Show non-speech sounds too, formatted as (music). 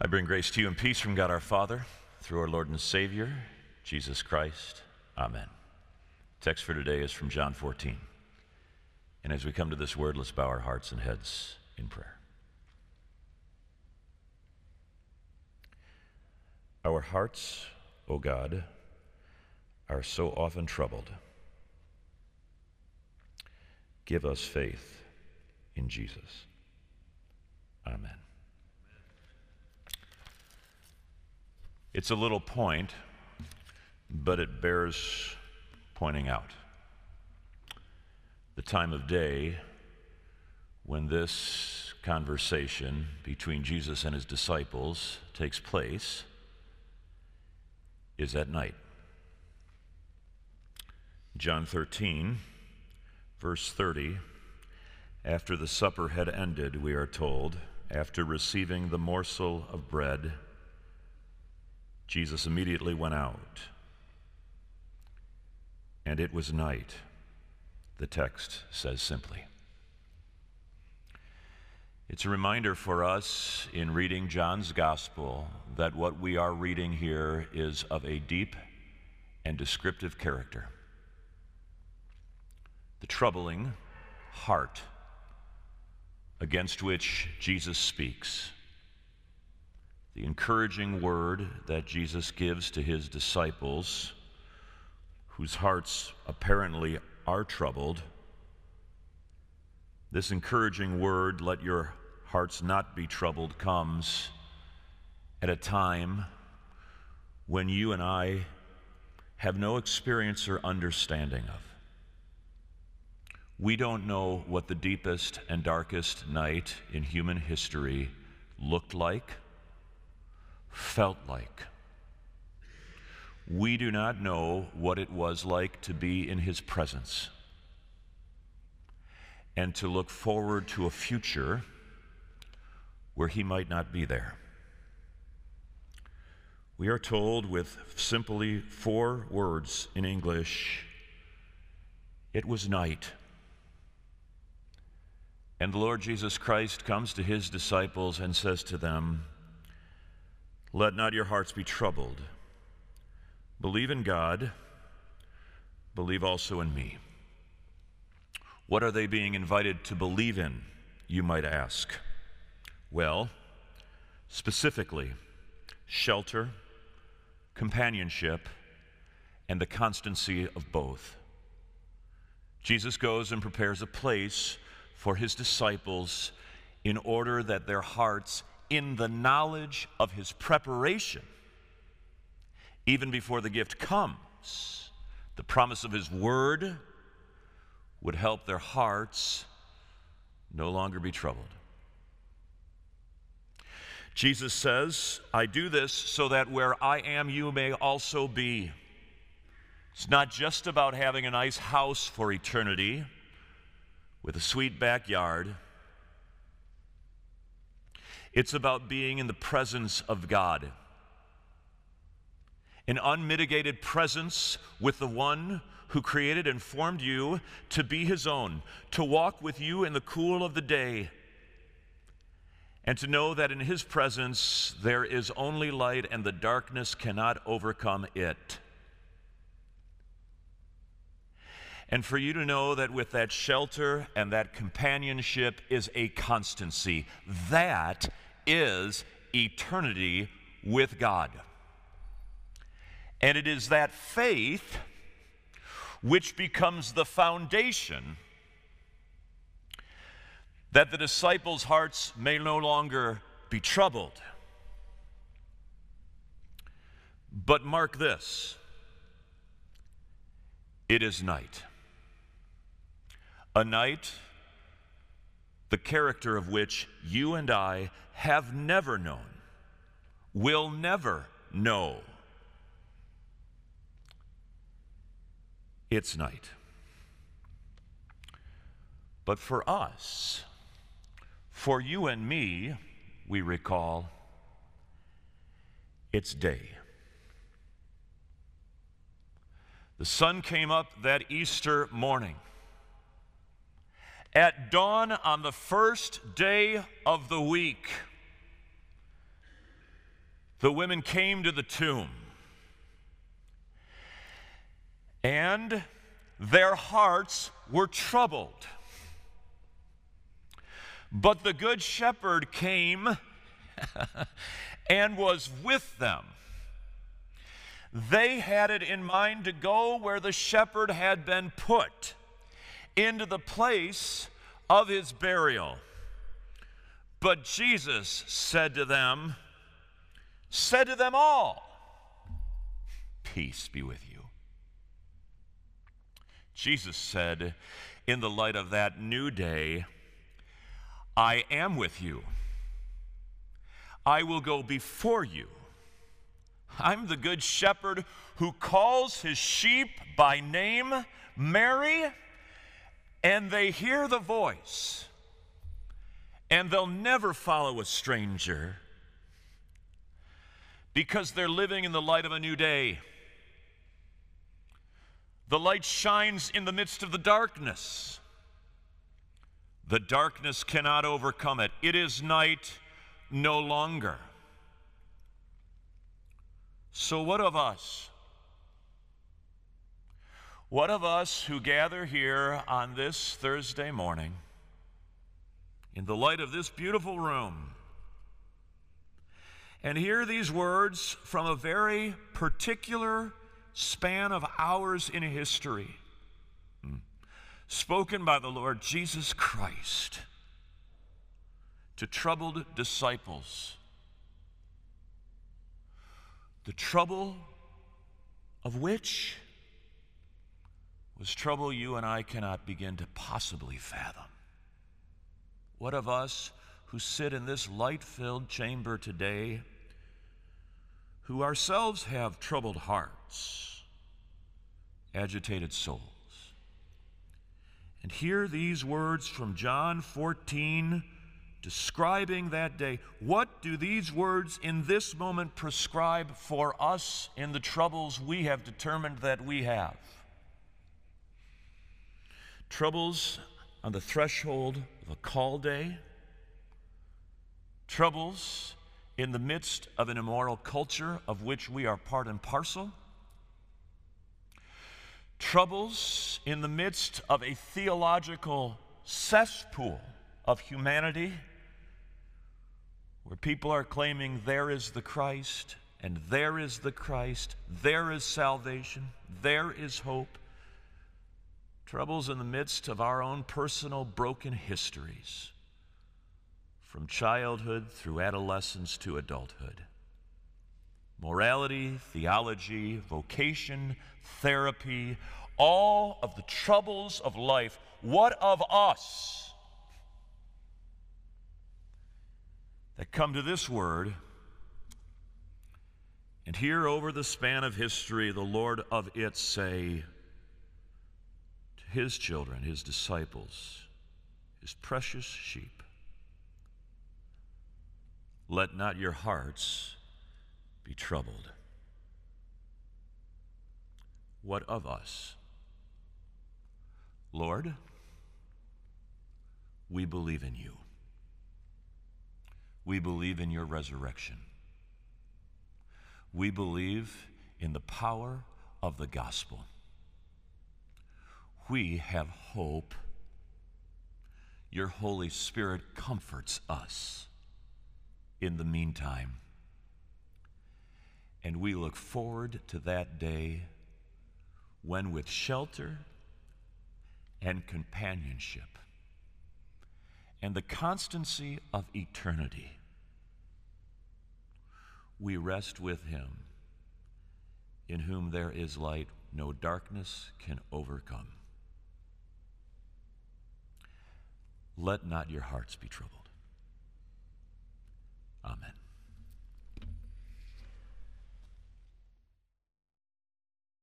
I bring grace to you and peace from God our Father through our Lord and Savior, Jesus Christ. Amen. Text for today is from John 14. And as we come to this word, let's bow our hearts and heads in prayer. Our hearts, O God, are so often troubled. Give us faith in Jesus. Amen. It's a little point, but it bears pointing out. The time of day when this conversation between Jesus and his disciples takes place is at night. John 13, verse 30. After the supper had ended, we are told, after receiving the morsel of bread, Jesus immediately went out. And it was night, the text says simply. It's a reminder for us in reading John's gospel that what we are reading here is of a deep and descriptive character. The troubling heart against which Jesus speaks the encouraging word that Jesus gives to his disciples, whose hearts apparently are troubled. This encouraging word, let your hearts not be troubled, comes at a time when you and I have no experience or understanding of. We don't know what the deepest and darkest night in human history looked like felt like. We do not know what it was like to be in His presence and to look forward to a future where He might not be there. We are told with simply four words in English it was night. And the Lord Jesus Christ comes to his disciples and says to them, let not your hearts be troubled. Believe in God, believe also in me. What are they being invited to believe in, you might ask? Well, specifically, shelter, companionship, and the constancy of both. Jesus goes and prepares a place for his disciples in order that their hearts in the knowledge of his preparation, even before the gift comes, the promise of his word would help their hearts no longer be troubled. Jesus says, I do this so that where I am, you may also be. It's not just about having a nice house for eternity with a sweet backyard. It's about being in the presence of God. An unmitigated presence with the one who created and formed you to be his own, to walk with you in the cool of the day, and to know that in his presence there is only light and the darkness cannot overcome it. And for you to know that with that shelter and that companionship is a constancy. That is eternity with God. And it is that faith which becomes the foundation that the disciples' hearts may no longer be troubled. But mark this it is night a night the character of which you and I have never known, will never know. It's night. But for us, for you and me, we recall, it's day. The sun came up that Easter morning. At dawn on the first day of the week, the women came to the tomb, and their hearts were troubled. But the Good Shepherd came (laughs) and was with them. They had it in mind to go where the shepherd had been put, into the place of his burial. But Jesus said to them, said to them all, Peace be with you. Jesus said, in the light of that new day, I am with you. I will go before you. I'm the good shepherd who calls his sheep by name, Mary, and they hear the voice, and they'll never follow a stranger because they're living in the light of a new day. The light shines in the midst of the darkness. The darkness cannot overcome it. It is night no longer. So, what of us? What of us who gather here on this Thursday morning in the light of this beautiful room and hear these words from a very particular span of hours in history? Hmm, spoken by the Lord Jesus Christ to troubled disciples. The trouble of which was trouble you and I cannot begin to possibly fathom. What of us who sit in this light filled chamber today, who ourselves have troubled hearts, agitated souls? And hear these words from John 14, describing that day. What do these words in this moment prescribe for us in the troubles we have determined that we have? Troubles on the threshold of a call day, troubles in the midst of an immoral culture of which we are part and parcel troubles in the midst of a theological cesspool of humanity where people are claiming there is the Christ and there is the Christ, there is salvation, there is hope. Troubles in the midst of our own personal broken histories, from childhood through adolescence to adulthood. Morality, theology, vocation, therapy, all of the troubles of life. What of us that come to this word and hear over the span of history the Lord of it say his children, his disciples, his precious sheep, let not your hearts be troubled. What of us? Lord, we believe in you. We believe in your resurrection. We believe in the power of the gospel. We have hope. Your Holy Spirit comforts us in the meantime. And we look forward to that day when, with shelter and companionship and the constancy of eternity, we rest with Him, in whom there is light no darkness can overcome. Let not your hearts be troubled. Amen.